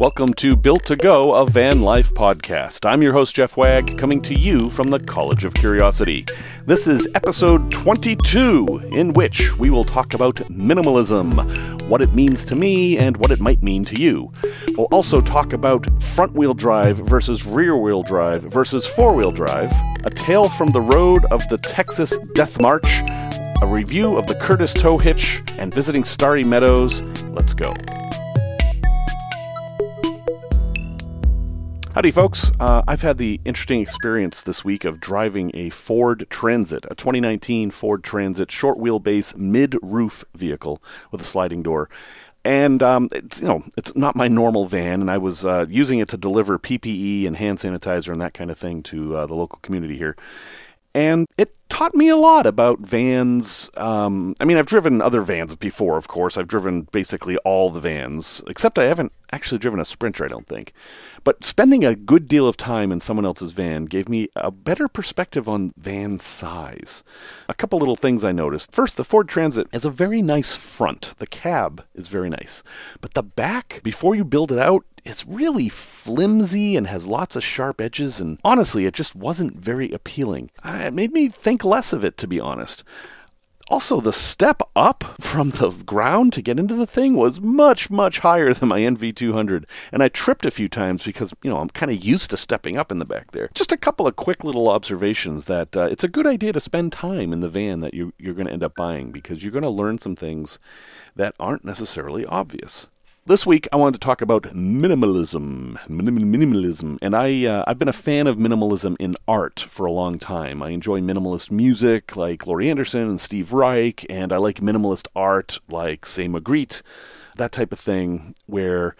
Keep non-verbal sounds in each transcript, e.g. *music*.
Welcome to Built to Go, a van life podcast. I'm your host, Jeff Wagg, coming to you from the College of Curiosity. This is episode 22, in which we will talk about minimalism, what it means to me, and what it might mean to you. We'll also talk about front wheel drive versus rear wheel drive versus four wheel drive, a tale from the road of the Texas Death March, a review of the Curtis tow hitch, and visiting Starry Meadows. Let's go. Howdy, folks. Uh, I've had the interesting experience this week of driving a Ford Transit, a 2019 Ford Transit short wheelbase mid roof vehicle with a sliding door. And um, it's you know it's not my normal van, and I was uh, using it to deliver PPE and hand sanitizer and that kind of thing to uh, the local community here. And it taught me a lot about vans. Um, I mean, I've driven other vans before, of course. I've driven basically all the vans, except I haven't actually driven a Sprinter, I don't think. But spending a good deal of time in someone else's van gave me a better perspective on van size. A couple little things I noticed. First, the Ford Transit has a very nice front. The cab is very nice. But the back, before you build it out, it's really flimsy and has lots of sharp edges, and honestly, it just wasn't very appealing. It made me think less of it, to be honest. Also, the step up from the ground to get into the thing was much, much higher than my NV200. And I tripped a few times because, you know, I'm kind of used to stepping up in the back there. Just a couple of quick little observations that uh, it's a good idea to spend time in the van that you, you're going to end up buying because you're going to learn some things that aren't necessarily obvious. This week, I wanted to talk about minimalism, minim- minimalism, and I uh, I've been a fan of minimalism in art for a long time. I enjoy minimalist music like Laurie Anderson and Steve Reich, and I like minimalist art like say Magritte, that type of thing where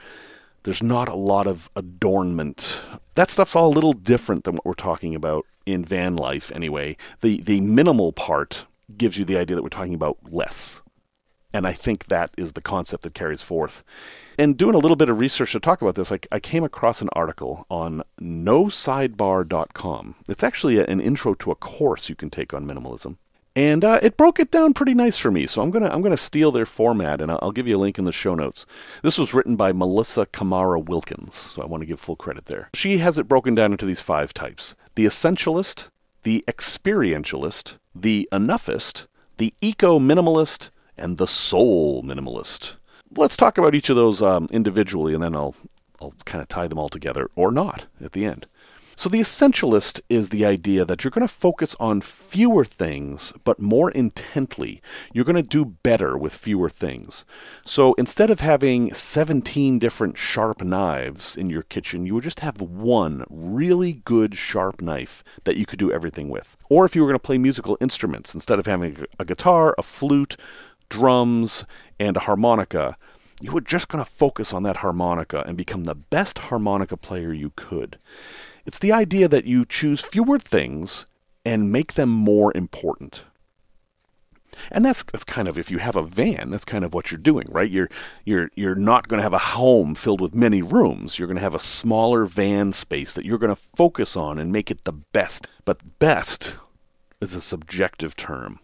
there's not a lot of adornment. That stuff's all a little different than what we're talking about in van life, anyway. The the minimal part gives you the idea that we're talking about less. And I think that is the concept that carries forth. And doing a little bit of research to talk about this, I, I came across an article on nosidebar.com. It's actually a, an intro to a course you can take on minimalism. And uh, it broke it down pretty nice for me, so I'm gonna I'm gonna steal their format, and I'll, I'll give you a link in the show notes. This was written by Melissa Camara Wilkins, so I want to give full credit there. She has it broken down into these five types: the essentialist, the experientialist, the enoughist, the eco minimalist, and the soul minimalist. Let's talk about each of those um, individually, and then I'll I'll kind of tie them all together, or not, at the end. So, the essentialist is the idea that you're going to focus on fewer things, but more intently. You're going to do better with fewer things. So, instead of having 17 different sharp knives in your kitchen, you would just have one really good sharp knife that you could do everything with. Or if you were going to play musical instruments, instead of having a guitar, a flute, drums, and a harmonica, you were just going to focus on that harmonica and become the best harmonica player you could. It's the idea that you choose fewer things and make them more important. And that's that's kind of if you have a van, that's kind of what you're doing, right? You're you're you're not going to have a home filled with many rooms. You're going to have a smaller van space that you're going to focus on and make it the best. But best is a subjective term.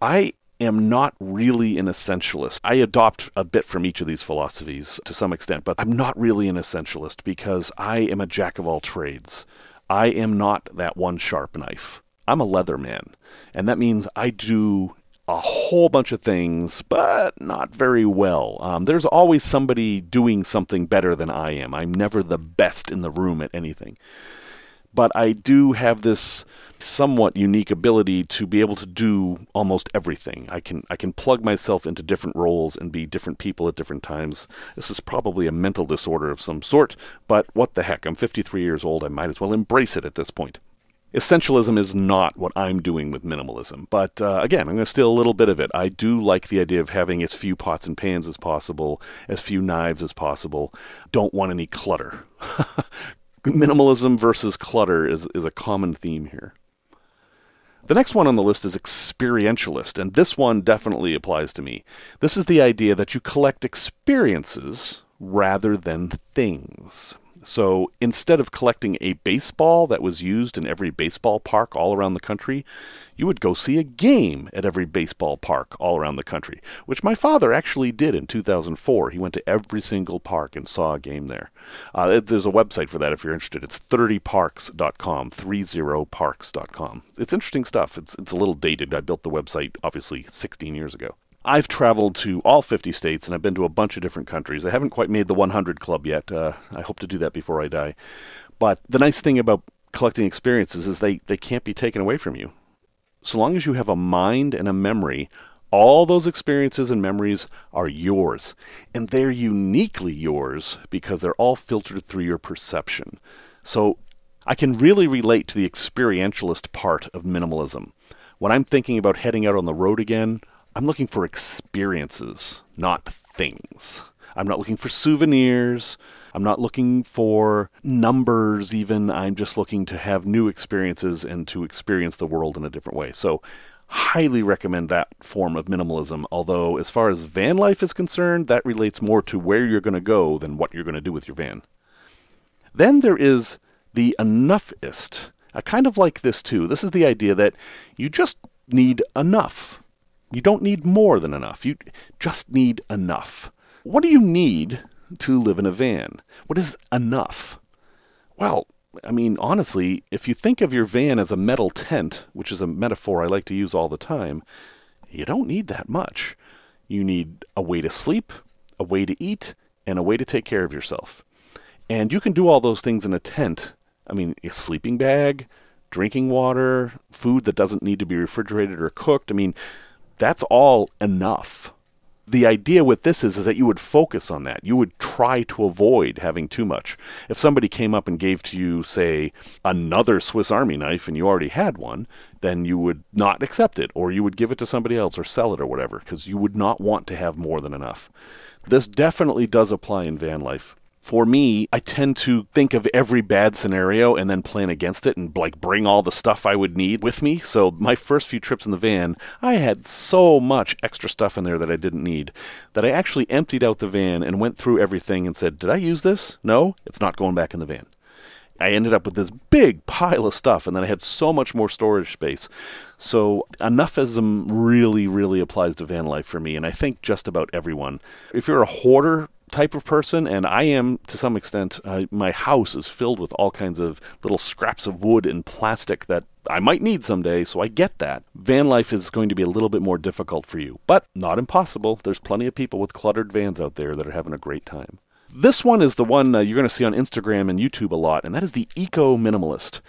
I am not really an essentialist. I adopt a bit from each of these philosophies to some extent, but I'm not really an essentialist because I am a jack of all trades. I am not that one sharp knife. I'm a Leatherman, and that means I do a whole bunch of things, but not very well. Um, there's always somebody doing something better than I am. I'm never the best in the room at anything. But I do have this somewhat unique ability to be able to do almost everything. I can I can plug myself into different roles and be different people at different times. This is probably a mental disorder of some sort, but what the heck? I'm 53 years old. I might as well embrace it at this point. Essentialism is not what I'm doing with minimalism, but uh, again, I'm going to steal a little bit of it. I do like the idea of having as few pots and pans as possible, as few knives as possible. Don't want any clutter. *laughs* Minimalism versus clutter is, is a common theme here. The next one on the list is experientialist, and this one definitely applies to me. This is the idea that you collect experiences rather than things. So instead of collecting a baseball that was used in every baseball park all around the country, you would go see a game at every baseball park all around the country, which my father actually did in 2004. He went to every single park and saw a game there. Uh, there's a website for that if you're interested. It's 30parks.com, 30parks.com. It's interesting stuff. It's, it's a little dated. I built the website, obviously, 16 years ago. I've traveled to all 50 states and I've been to a bunch of different countries. I haven't quite made the 100 club yet. Uh, I hope to do that before I die. But the nice thing about collecting experiences is they, they can't be taken away from you so long as you have a mind and a memory, all those experiences and memories are yours. And they're uniquely yours because they're all filtered through your perception. So I can really relate to the experientialist part of minimalism. When I'm thinking about heading out on the road again, I'm looking for experiences, not things. I'm not looking for souvenirs. I'm not looking for numbers, even. I'm just looking to have new experiences and to experience the world in a different way. So, highly recommend that form of minimalism. Although, as far as van life is concerned, that relates more to where you're going to go than what you're going to do with your van. Then there is the enoughist. I kind of like this too. This is the idea that you just need enough. You don't need more than enough. You just need enough. What do you need to live in a van. What is enough? Well, I mean, honestly, if you think of your van as a metal tent, which is a metaphor I like to use all the time, you don't need that much. You need a way to sleep, a way to eat, and a way to take care of yourself. And you can do all those things in a tent. I mean, a sleeping bag, drinking water, food that doesn't need to be refrigerated or cooked. I mean, that's all enough the idea with this is, is that you would focus on that. You would try to avoid having too much. If somebody came up and gave to you, say, another Swiss Army knife and you already had one, then you would not accept it, or you would give it to somebody else or sell it or whatever, because you would not want to have more than enough. This definitely does apply in van life for me, I tend to think of every bad scenario and then plan against it and like bring all the stuff I would need with me. So my first few trips in the van, I had so much extra stuff in there that I didn't need that I actually emptied out the van and went through everything and said, "Did I use this? No, it's not going back in the van." I ended up with this big pile of stuff, and then I had so much more storage space. So, enoughism really, really applies to van life for me, and I think just about everyone. If you're a hoarder, type of person, and I am to some extent. Uh, my house is filled with all kinds of little scraps of wood and plastic that I might need someday, so I get that. Van life is going to be a little bit more difficult for you, but not impossible. There's plenty of people with cluttered vans out there that are having a great time. This one is the one uh, you're going to see on Instagram and YouTube a lot, and that is the eco minimalist.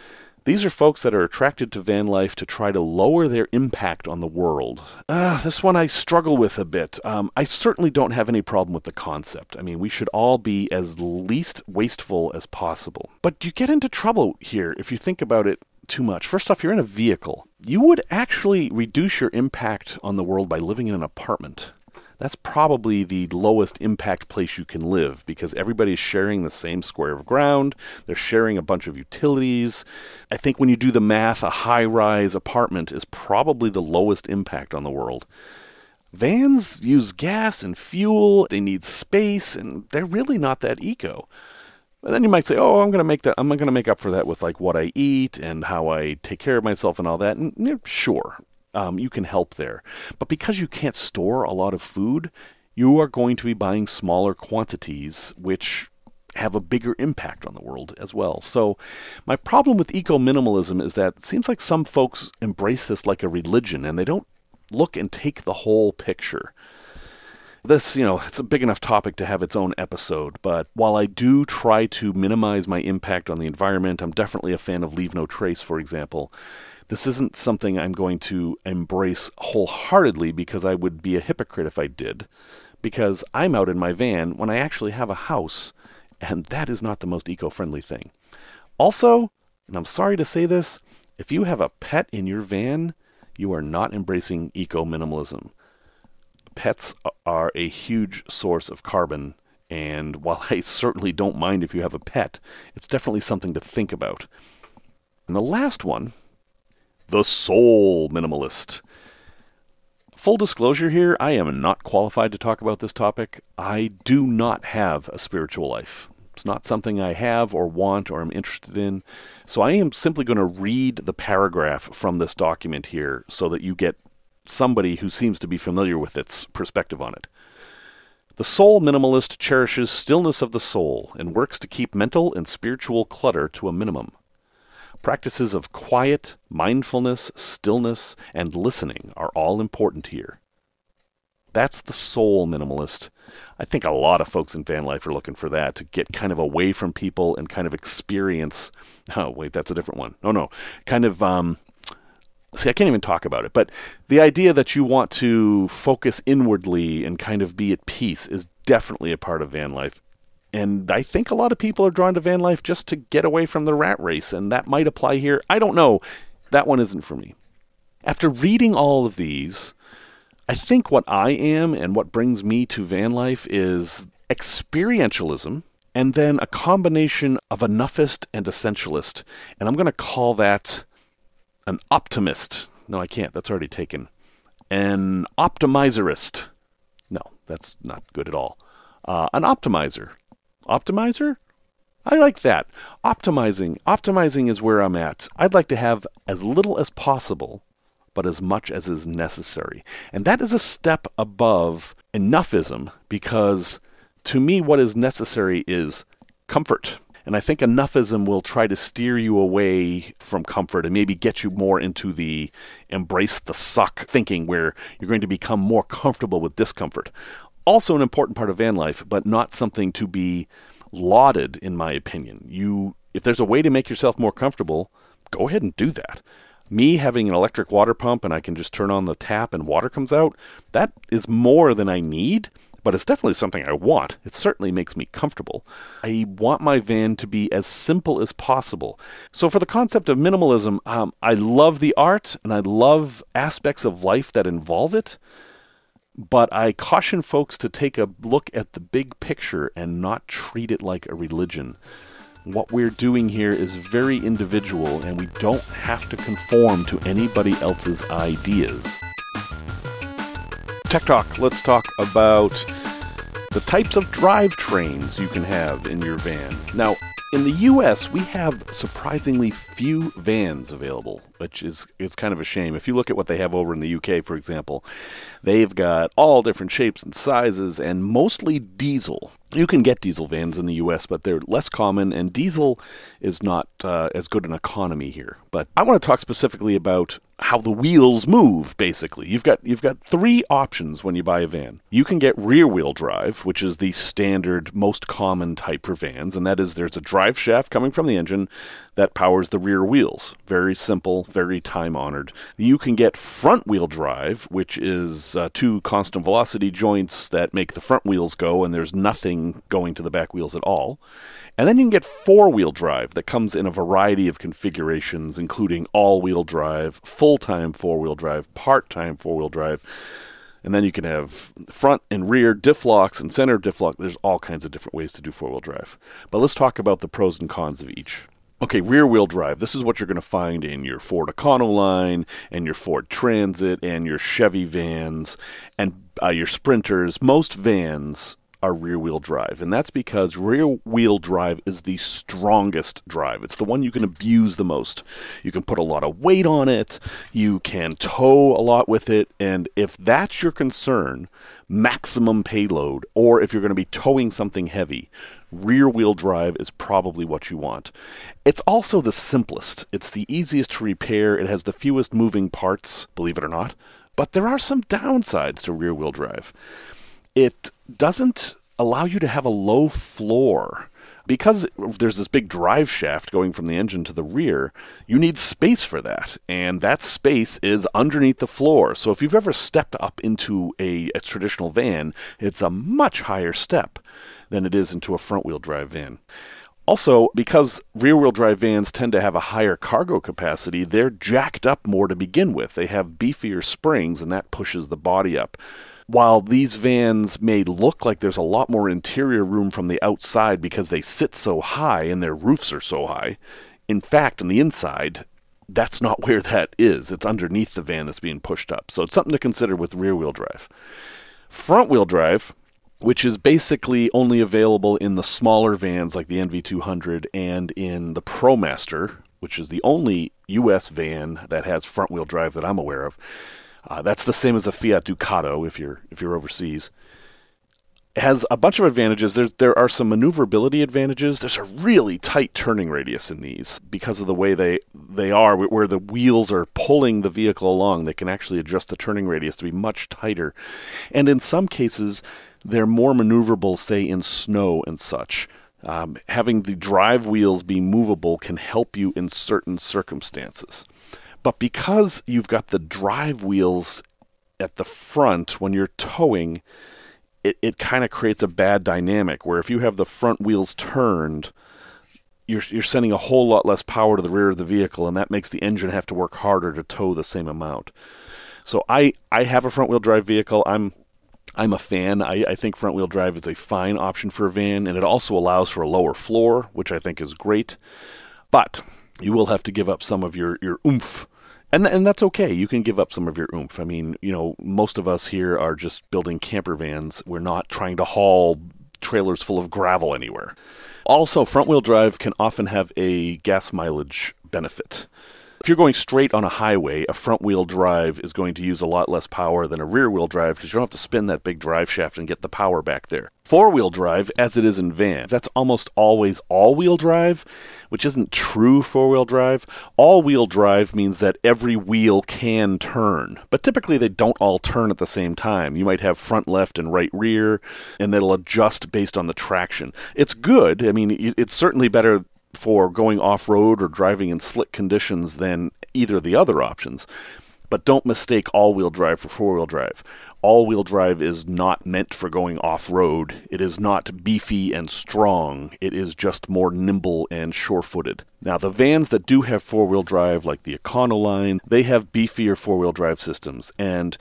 These are folks that are attracted to van life to try to lower their impact on the world. Uh, this one I struggle with a bit. Um, I certainly don't have any problem with the concept. I mean, we should all be as least wasteful as possible. But you get into trouble here if you think about it too much. First off, you're in a vehicle. You would actually reduce your impact on the world by living in an apartment that's probably the lowest impact place you can live because everybody's sharing the same square of ground. They're sharing a bunch of utilities. I think when you do the math, a high rise apartment is probably the lowest impact on the world. Vans use gas and fuel, they need space, and they're really not that eco. And then you might say, "Oh, I'm going to make that. I'm going to make up for that with like what I eat and how I take care of myself and all that." And yeah, sure, um, you can help there. But because you can't store a lot of food, you are going to be buying smaller quantities, which have a bigger impact on the world as well. So, my problem with eco minimalism is that it seems like some folks embrace this like a religion and they don't look and take the whole picture. This, you know, it's a big enough topic to have its own episode, but while I do try to minimize my impact on the environment, I'm definitely a fan of Leave No Trace, for example. This isn't something I'm going to embrace wholeheartedly because I would be a hypocrite if I did, because I'm out in my van when I actually have a house, and that is not the most eco friendly thing. Also, and I'm sorry to say this, if you have a pet in your van, you are not embracing eco minimalism. Pets are a huge source of carbon, and *laughs* while I certainly don't mind if you have a pet, it's definitely something to think about. And the last one the soul minimalist. Full disclosure here, I am not qualified to talk about this topic. I do not have a spiritual life. It's not something I have or want or am interested in. So I am simply going to read the paragraph from this document here so that you get somebody who seems to be familiar with its perspective on it. The soul minimalist cherishes stillness of the soul and works to keep mental and spiritual clutter to a minimum. Practices of quiet, mindfulness, stillness, and listening are all important here. That's the soul minimalist. I think a lot of folks in van life are looking for that to get kind of away from people and kind of experience. *laughs* Oh, wait, that's a different one. Oh, no. Kind of um, see, I can't even talk about it, but the idea that you want to focus inwardly and kind of be at peace is definitely a part of van life. And I think a lot of people are drawn to van life just to get away from the rat race, and that might apply here. I don't know. That one isn't for me. After reading all of these, I think what I am and what brings me to van life is experientialism and then a combination of enoughist and essentialist. And I'm going to call that an optimist. No, I can't. That's already taken. An optimizerist. No, that's not good at all. Uh, an optimizer. Optimizer? I like that. Optimizing. Optimizing is where I'm at. I'd like to have as little as possible, but as much as is necessary. And that is a step above enoughism because to me, what is necessary is comfort. And I think enoughism will try to steer you away from comfort and maybe get you more into the embrace the suck thinking where you're going to become more comfortable with discomfort. Also, an important part of van life, but not something to be lauded, in my opinion. You, if there's a way to make yourself more comfortable, go ahead and do that. Me having an electric water pump and I can just turn on the tap and water comes out, that is more than I need but it's definitely something I want. It certainly makes me comfortable. I want my van to be as simple as possible. So, for the concept of minimalism, um, I love the art and I love aspects of life that involve it, but I caution folks to take a look at the big picture and not treat it like a religion. What we're doing here is very individual, and we don't have to conform to anybody else's ideas. Tech Talk, let's talk about the types of drivetrains you can have in your van. Now, in the US, we have surprisingly few vans available, which is it's kind of a shame. If you look at what they have over in the UK, for example, they've got all different shapes and sizes and mostly diesel. You can get diesel vans in the US, but they're less common, and diesel is not uh, as good an economy here. But I want to talk specifically about how the wheels move basically you've got you've got three options when you buy a van you can get rear wheel drive which is the standard most common type for vans and that is there's a drive shaft coming from the engine that powers the rear wheels very simple very time honored you can get front wheel drive which is uh, two constant velocity joints that make the front wheels go and there's nothing going to the back wheels at all and then you can get four wheel drive that comes in a variety of configurations, including all wheel drive, full time four wheel drive, part time four wheel drive. And then you can have front and rear diff locks and center diff lock. There's all kinds of different ways to do four wheel drive. But let's talk about the pros and cons of each. Okay, rear wheel drive. This is what you're going to find in your Ford Econoline and your Ford Transit and your Chevy vans and uh, your Sprinters. Most vans are rear wheel drive. And that's because rear wheel drive is the strongest drive. It's the one you can abuse the most. You can put a lot of weight on it, you can tow a lot with it. And if that's your concern, maximum payload, or if you're going to be towing something heavy, rear wheel drive is probably what you want. It's also the simplest, it's the easiest to repair, it has the fewest moving parts, believe it or not. But there are some downsides to rear wheel drive it doesn't allow you to have a low floor. Because there's this big drive shaft going from the engine to the rear, you need space for that. And that space is underneath the floor. So if you've ever stepped up into a, a traditional van, it's a much higher step than it is into a front wheel drive van. Also, because rear wheel drive vans tend to have a higher cargo capacity, they're jacked up more to begin with. They have beefier springs, and that pushes the body up while these vans may look like there's a lot more interior room from the outside because they sit so high and their roofs are so high, in fact, on the inside, that's not *laughs* where that is. It's underneath the van that's being pushed up. So it's something to consider with rear wheel drive. Front wheel drive, which is basically only available in the smaller vans like the NV200 and in the ProMaster, which is the only US van that has front wheel drive that I'm aware of. Uh, that's the same as a Fiat Ducato if you're if you're overseas. It has a bunch of advantages. There there are some maneuverability advantages. There's a really tight turning radius in these because of the way they they are, where the wheels are pulling the vehicle along. They can actually adjust the turning radius to be much tighter, and in some cases, they're more maneuverable, say in snow and such. Um, having the drive wheels be movable can help you in certain circumstances. But because you've got the drive wheels at the front when you're towing, it, it kind of creates a bad dynamic where if you have the front wheels turned, you're you're sending a whole lot less power to the rear of the vehicle, and that makes the engine have to work harder to tow the same amount. So I I have a front wheel drive vehicle. I'm I'm a fan. I, I think front wheel drive is a fine option for a van, and it also allows for a lower floor, which I think is great. But you will have to give up some of your, your oomph and and that's okay. You can give up some of your oomph. I mean, you know, most of us here are just building camper vans. We're not trying to haul trailers full of gravel anywhere. Also, front wheel drive can often have a gas mileage benefit. If you're going straight on a highway, a front wheel drive is going to use a lot less power than a rear wheel drive because you don't have to spin that big drive shaft and get the power back there. Four wheel drive, as it is in vans, that's almost always all wheel drive, which isn't true four wheel drive. All wheel drive means that every wheel can turn, but typically they don't all turn at the same time. You might have front left and right rear, and that'll adjust based on the traction. It's good. I mean, it's certainly better for going off road or driving in slick conditions than either of the other options. But don't mistake all wheel drive for four wheel drive. All wheel drive is not meant for going off road. It is not beefy and strong. It is just more nimble and sure footed. Now, the vans that do have four wheel drive, like the Econoline, they have beefier four wheel drive systems. And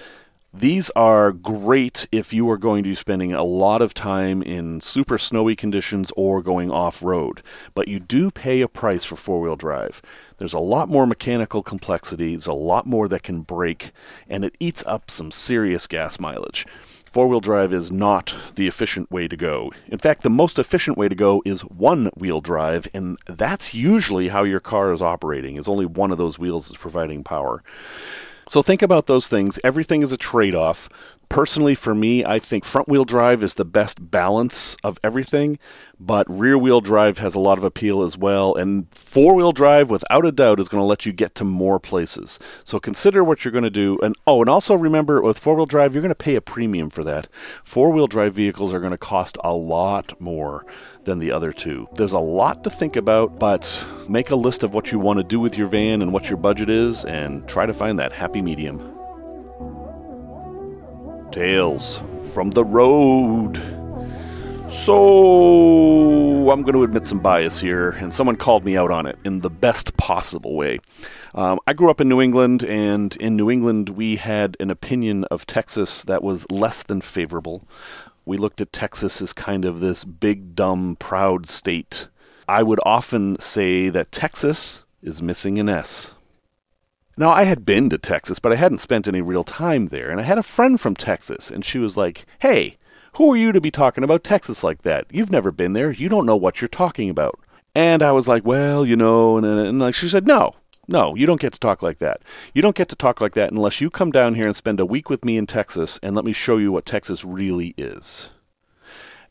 these are great if you are going to be spending a lot of time in super snowy conditions or going off road, but you do pay a price for four wheel drive. There's a lot more mechanical complexity, there's a lot more that can break, and it eats up some serious gas mileage. Four wheel drive is not the efficient way to go. In fact, the most efficient way to go is one wheel drive, and that's usually how your car is operating, is only one of those wheels is providing power. So think about those things. Everything is a trade off. Personally, for me, I think front wheel drive is the best balance of everything, but rear wheel drive has a lot of appeal as well. And four wheel drive, without a doubt, is going to let you get to more places. So consider what you're going to do. And oh, and also remember with four wheel drive, you're going to pay a premium for that. Four wheel drive vehicles are going to cost a lot more than the other two. There's a lot to think about, but make a list of what you want to do with your van and what your budget is, and try to find that happy medium. Tales from the road. So, I'm going to admit some bias here, and someone called me out on it in the best possible way. Um, I grew up in New England, and in New England, we had an opinion of Texas that was less than favorable we looked at Texas as kind of this big, dumb, proud state. I would often say that Texas is missing an S. Now, I had been to Texas, but I hadn't spent any real time there. And I had a friend from Texas, and she was like, Hey, who are you to be talking about Texas like that? You've never been there. You don't know what you're talking about. And I was like, Well, you know, and, and like she said, No, no, you don't get to talk like that. You don't get to talk like that unless you come down here and spend a week with me in Texas and let me show you what Texas really is.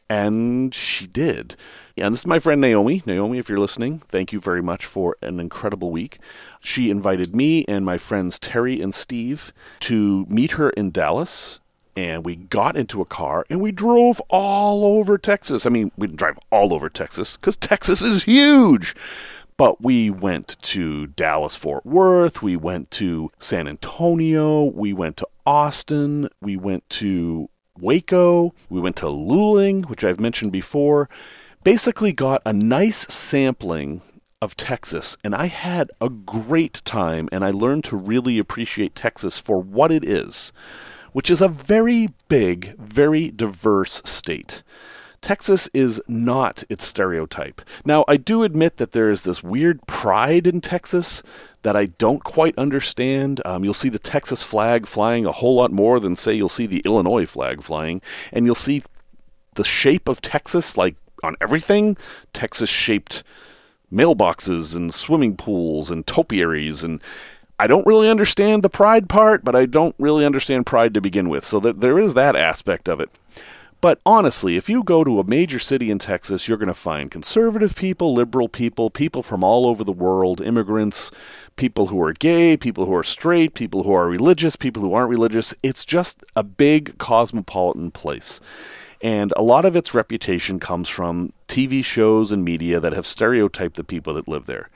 And she did. Yeah, and this is my friend Naomi. Naomi, if you're listening, thank you very much for an incredible week. She invited me and my friends Terry and Steve to meet her in Dallas and we got into a car and we drove all over Texas. I mean, we didn't drive all over Texas because Texas is huge. But we went to Dallas Fort Worth, we went to San Antonio, we went to Austin, we went to Waco, we went to Luling, which I've mentioned before. Basically, got a nice sampling of Texas, and I had a great time, and I learned to really appreciate Texas for what it is, which is a very big, very diverse state. Texas is not its stereotype. Now, I do admit that there is this weird pride in Texas that I don't quite understand. Um, you'll see the Texas flag flying a whole lot more than, say, you'll see the Illinois flag flying, and you'll see the shape of Texas, like on everything. Texas shaped mailboxes and swimming pools and topiaries and I don't really understand the pride part, but I don't really understand pride to begin with. So th- there is that aspect of it. But honestly, if you go to a major city in Texas, you're going to find conservative people, liberal people, people from all over the world, immigrants, people who are gay, people who are straight, people who are religious, people who aren't religious. It's just a big cosmopolitan place. And a lot of its reputation comes from TV shows and media that have stereotyped the people that live there.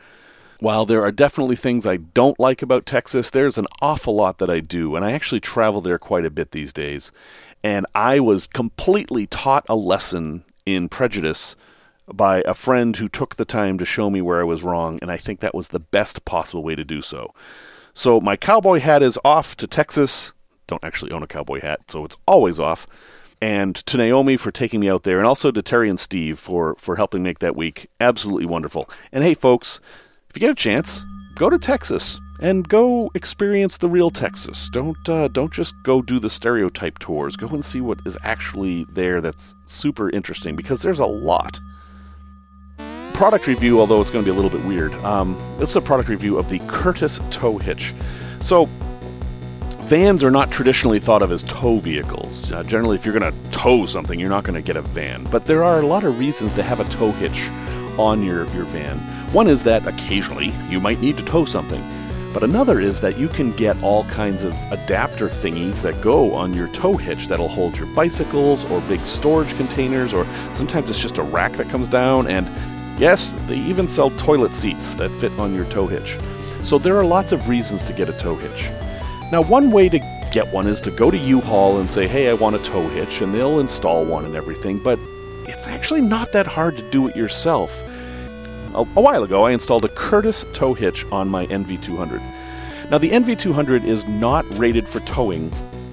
While there are definitely things I don't like about Texas, there's an awful lot that I do, and I actually travel there quite a bit these days. And I was completely taught a lesson in prejudice by a friend who took the time to show me where I was wrong, and I think that was the best possible way to do so. So my cowboy hat is off to Texas. Don't actually own a cowboy hat, so it's always off and to Naomi for taking me out there, and also to Terry and Steve for, for helping make that week absolutely wonderful. And hey, folks, if you get a chance, go to Texas and go experience the real Texas. Don't uh, don't just go do the stereotype tours. Go and see what is actually there. That's super interesting because there's a lot. Product review, although it's going to be a little bit weird. Um, this is a product review of the Curtis tow hitch. So vans are not traditionally thought of as tow vehicles. Uh, generally, if you're going to tow something, you're not going to get a van. But there are a lot of reasons to have a tow hitch on your, your van. One is that occasionally you might need to tow something. But another is that you can get all kinds of adapter thingies that go on your tow hitch that'll hold your bicycles or big storage containers, or sometimes it's just a rack that comes down. And yes, they even sell toilet seats that fit on your tow hitch. So there are lots of reasons to get a tow hitch. Now, one way to get one is to go to U-Haul and say, hey, I want a tow hitch, and they'll install one and everything, but it's actually not that hard to do it yourself. A, a while ago, I installed a Curtis tow hitch on my NV200. Now, the NV200 is not rated for towing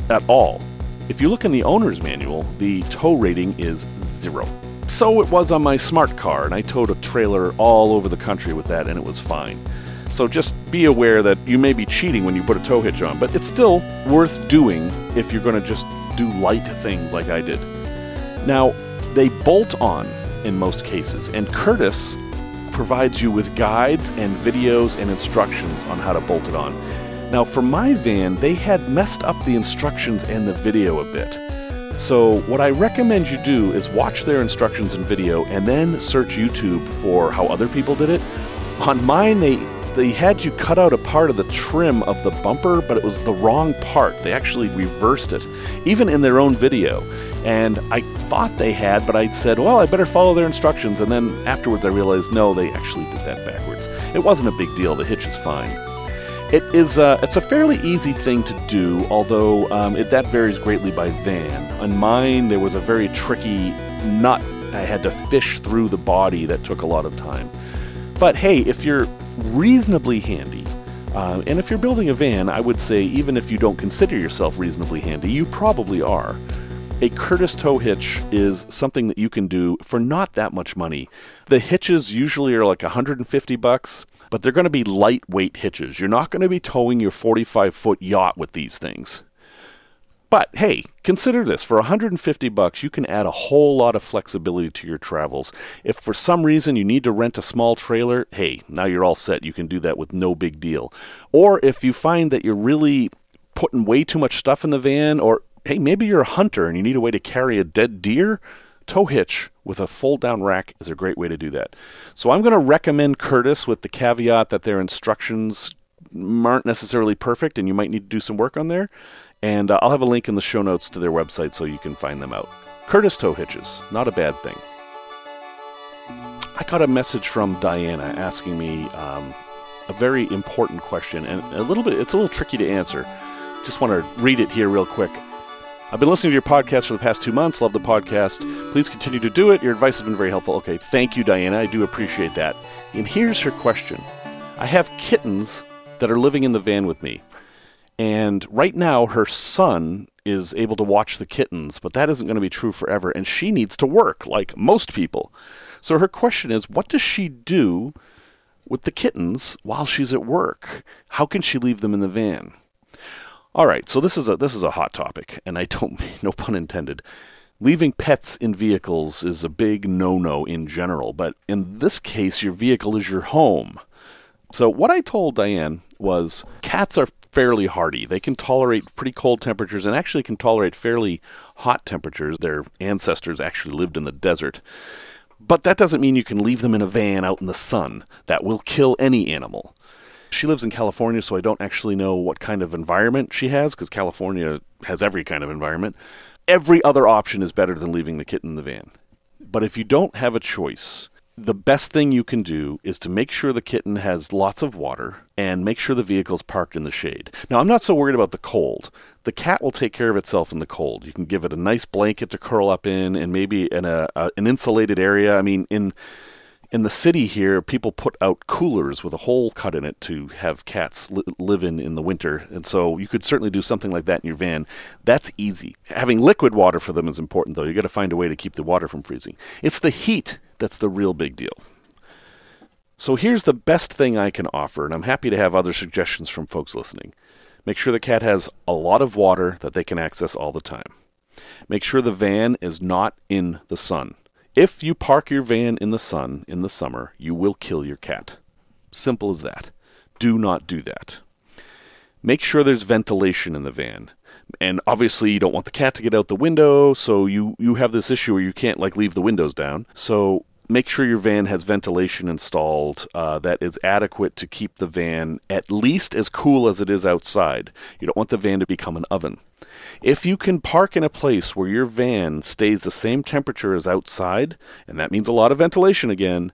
at all. If you look in the owner's manual, the tow rating is zero. So it was on my smart car, and I towed a trailer all over the country with that, and it was fine. So just be aware that you may be cheating when you put a tow hitch on, but it's still worth doing if you're going to just do light things like I did. Now, they bolt on in most cases, and Curtis provides you with guides and videos and instructions on how to bolt it on. Now, for my van, they had messed up the instructions and the video a bit. So, what I recommend you do is watch their instructions and video and then search YouTube for how other people did it. On mine, they they had you cut out a part of the trim of the bumper, but it was the wrong part. They actually reversed it, even in their own video. And I thought they had, but I said, well, I better follow their instructions. And then afterwards I realized, no, they actually did that backwards. It wasn't a big deal. The hitch is fine. It is uh, it's a fairly easy thing to do, although um, it, that varies greatly by van. On mine, there was a very tricky nut I had to fish through the body that took a lot of time. But hey, if you're reasonably handy. Uh, and if you're building a van, I would say even if you don't consider yourself reasonably handy, you probably are. A Curtis tow hitch is something that you can do for not that much money. The hitches usually are like 150 bucks, but they're going to be lightweight hitches. You're not going to be towing your 45 foot yacht with these things. But hey, consider this for 150 bucks you can add a whole lot of flexibility to your travels. If for some reason you need to rent a small trailer, hey, now you're all set. You can do that with no big deal. Or if you find that you're really putting way too much stuff in the van or hey, maybe you're a hunter and you need a way to carry a dead deer, tow hitch with a fold down rack is a great way to do that. So I'm going to recommend Curtis with the caveat that their instructions aren't necessarily perfect and you might need to do some work on there. And uh, I'll have a link in the show notes to their website so you can find them out. Curtis Tow Hitches, not a bad thing. I got a message from Diana asking me um, a very important question, and a little bit, it's a little tricky to answer. Just want to read it here real quick. I've been listening to your podcast for the past two months. Love the podcast. Please continue to do it. Your advice has been very helpful. Okay, thank you, Diana. I do appreciate that. And here's her question I have kittens that are living in the van with me. And right now, her son is able to watch the kittens, but that isn't going to be true forever. And she needs to work, like most people. So her question is what does she do with the kittens while she's at work? How can she leave them in the van? All right, so this is a this is a hot topic, and I don't *laughs* no pun intended. Leaving pets in vehicles is a big no no in general, but in this case, your vehicle is your home. So, what I told Diane was cats are fairly hardy. They can tolerate pretty cold temperatures and actually can tolerate fairly hot temperatures. Their ancestors actually lived in the desert. But that doesn't mean you can leave them in a van out in the sun. That will kill any animal. She lives in California, so I don't actually know what kind of environment she has, because California has every kind of environment. Every other option is better than leaving the kitten in the van. But if you don't have a choice, the best thing you can do is to make sure the kitten has lots of water and make sure the vehicle's parked in the shade. Now, I'm not so worried about the cold. The cat will take care of itself in the cold. You can give it a nice blanket to curl up in and maybe in a, a an insulated area. I mean, in in the city here, people put out coolers with a hole cut in it to have cats li- live in in the winter. And so you could certainly do something like that in your van. That's easy. Having liquid water for them is important, though. You got to find a way to keep the water from freezing. It's the heat that's the real big deal. So here's the best thing I can offer, and I'm happy to have other suggestions from folks listening. Make sure the cat has a lot of water that they can access all the time. Make sure the van is not in the sun. If you park your van in the sun in the summer, you will kill your cat. Simple as that. Do not do that. Make sure there's ventilation in the van. And obviously you don't want the cat to get out the window, so you you have this issue where you can't like leave the windows down. So make sure your van has ventilation installed uh, that is adequate to keep the van at least as cool as it is outside. You don't want the van to become an oven. If you can park in a place where your van stays the same temperature as outside, and that means a lot of ventilation again,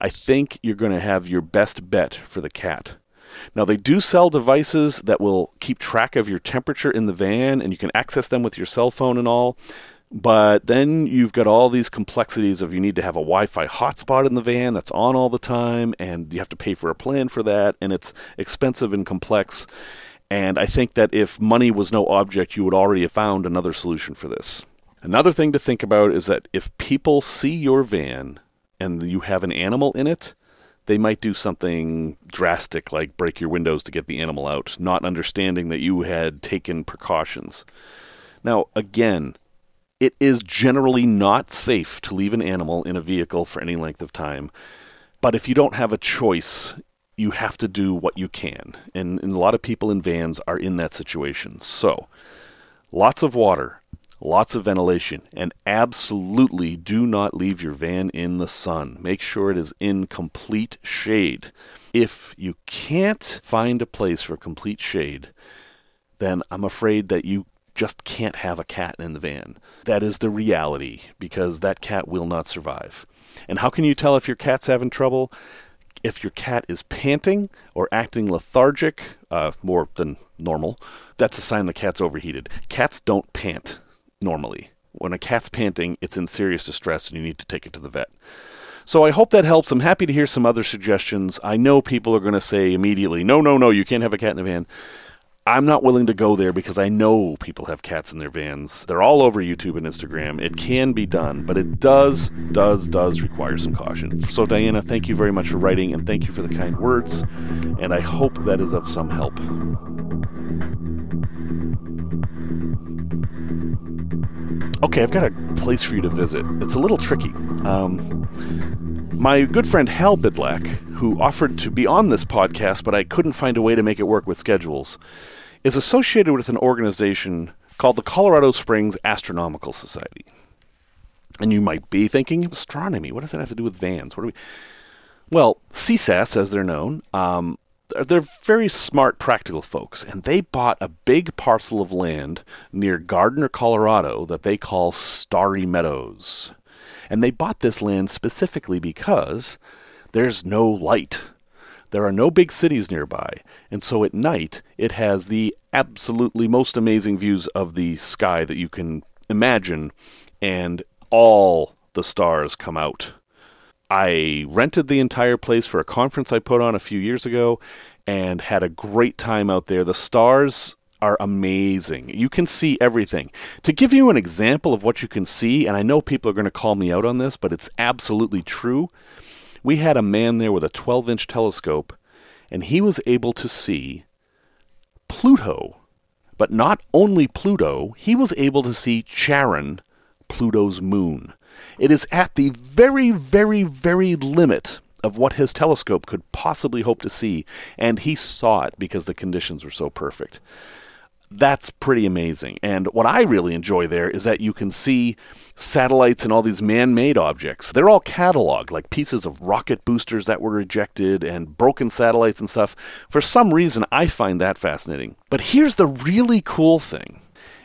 I think you're going to have your best bet for the cat. Now, they do sell devices that will keep track of your temperature in the van, and you can access them with your cell phone and all. But then you've got all these complexities of you need to have a Wi Fi hotspot in the van that's on all the time, and you have to pay for a plan for that, and it's expensive and complex. And I think that if money was no object, you would already have found another solution for this. Another thing to think about is that if people see your van and you have an animal in it, they might do something drastic like break your windows to get the animal out, not understanding that you had taken precautions. Now, again, it is generally not safe to leave an animal in a vehicle for any length of time. But if you don't have a choice, you have to do what you can. And, and, a lot of people in vans are in that situation. So, lots of water, lots of ventilation, and absolutely do not leave your van in the sun. Make sure it is in complete shade. If you can't find a place for complete shade, then I'm afraid that you just can't have a cat in the van. That is the reality because that cat will not survive. And how can you tell if your cat's having trouble? if your cat is panting or acting lethargic, uh, more than normal, that's a sign the cat's overheated. Cats don't pant normally. When a cat's panting, it's in serious distress and you need to take it to the vet. So I hope that helps. I'm happy to hear some other suggestions. I know people are going to say immediately, no, no, no, you can't have a cat in the van. I'm not willing to go there because I know people have cats in their vans. They're all over YouTube and Instagram. It can be done, but it does, does, does require some caution. So, Diana, thank you very much for writing and thank you for the kind words. And I hope that is of some help. Okay, I've got a place for you to visit. It's a little tricky. Um, my good friend Hal Bidlack, who offered to be on this podcast, but I couldn't find a way to make it work with schedules, is associated with an organization called the Colorado Springs Astronomical Society. And you might be thinking, astronomy, what does that have to do with vans? What do we. Well, CSAS, as they're known, um, they're very smart, practical folks, and they bought a big parcel of land near Gardner, Colorado, that they call Starry Meadows. And they bought this land specifically because there's no light. There are no big cities nearby, and so at night it has the absolutely most amazing views of the sky that you can imagine, and all the stars come out. I rented the entire place for a conference I put on a few years ago and had a great time out there. The stars are amazing. You can see everything. To give you an example of what you can see, and I know people are going to call me out on this, but it's absolutely true. We had a man there with a 12 inch telescope, and he was able to see Pluto. But not only Pluto, he was able to see Charon Pluto's moon. It is at the very, very, very limit of what his telescope could possibly hope to see, and he saw it because the conditions were so perfect. That's pretty amazing. And what I really enjoy there is that you can see satellites and all these man made objects. They're all cataloged, like pieces of rocket boosters that were ejected and broken satellites and stuff. For some reason, I find that fascinating. But here's the really cool thing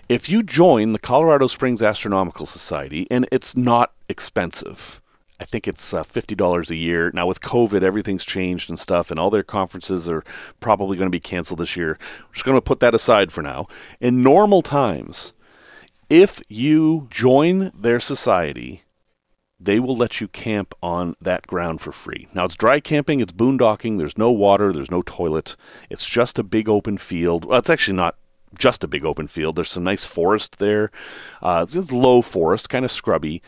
if you join the Colorado Springs Astronomical Society, and it's not expensive, I think it's uh, $50 a year. Now, with COVID, everything's changed and stuff, and all their conferences are probably going to be canceled this year. We're just going to put that aside for now. In normal times, if you join their society, they will let you camp on that ground for free. Now, it's dry camping, it's boondocking, there's no water, there's no toilet. It's just a big open field. Well, it's actually not just a big open field. There's some nice forest there. Uh, it's low forest, kind of scrubby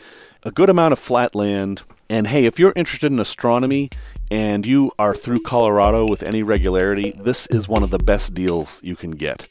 a good amount of flat land. And hey, if you're interested in astronomy and you are through Colorado with any regularity, this is one of the best deals you can get.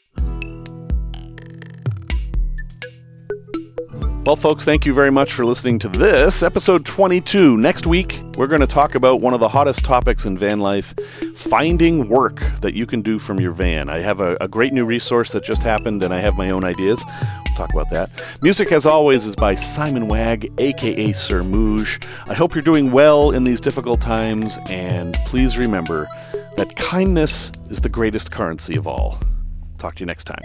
Well, folks, thank you very much for listening to this episode 22. Next week, we're going to talk about one of the hottest topics in van life finding work that you can do from your van. I have a, a great new resource that just happened, and I have my own ideas. We'll talk about that. Music, as always, is by Simon Wag, aka Sir Mooj. I hope you're doing well in these difficult times, and please remember that kindness is the greatest currency of all. Talk to you next time.